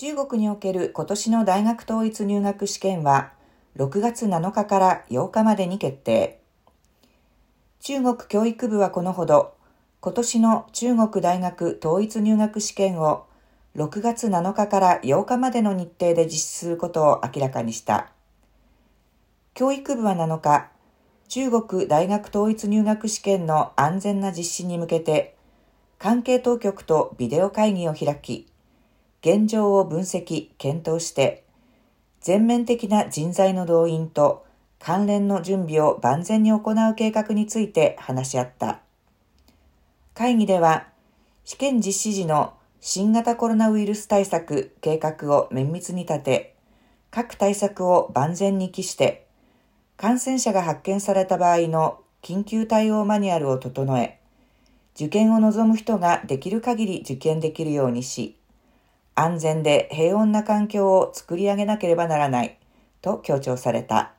中国における今年の大学統一入学試験は6月7日から8日までに決定。中国教育部はこのほど今年の中国大学統一入学試験を6月7日から8日までの日程で実施することを明らかにした。教育部は7日、中国大学統一入学試験の安全な実施に向けて、関係当局とビデオ会議を開き、現状を分析、検討して、全面的な人材の動員と関連の準備を万全に行う計画について話し合った。会議では、試験実施時の新型コロナウイルス対策計画を綿密に立て、各対策を万全に期して、感染者が発見された場合の緊急対応マニュアルを整え、受験を望む人ができる限り受験できるようにし、安全で平穏な環境を作り上げなければならないと強調された。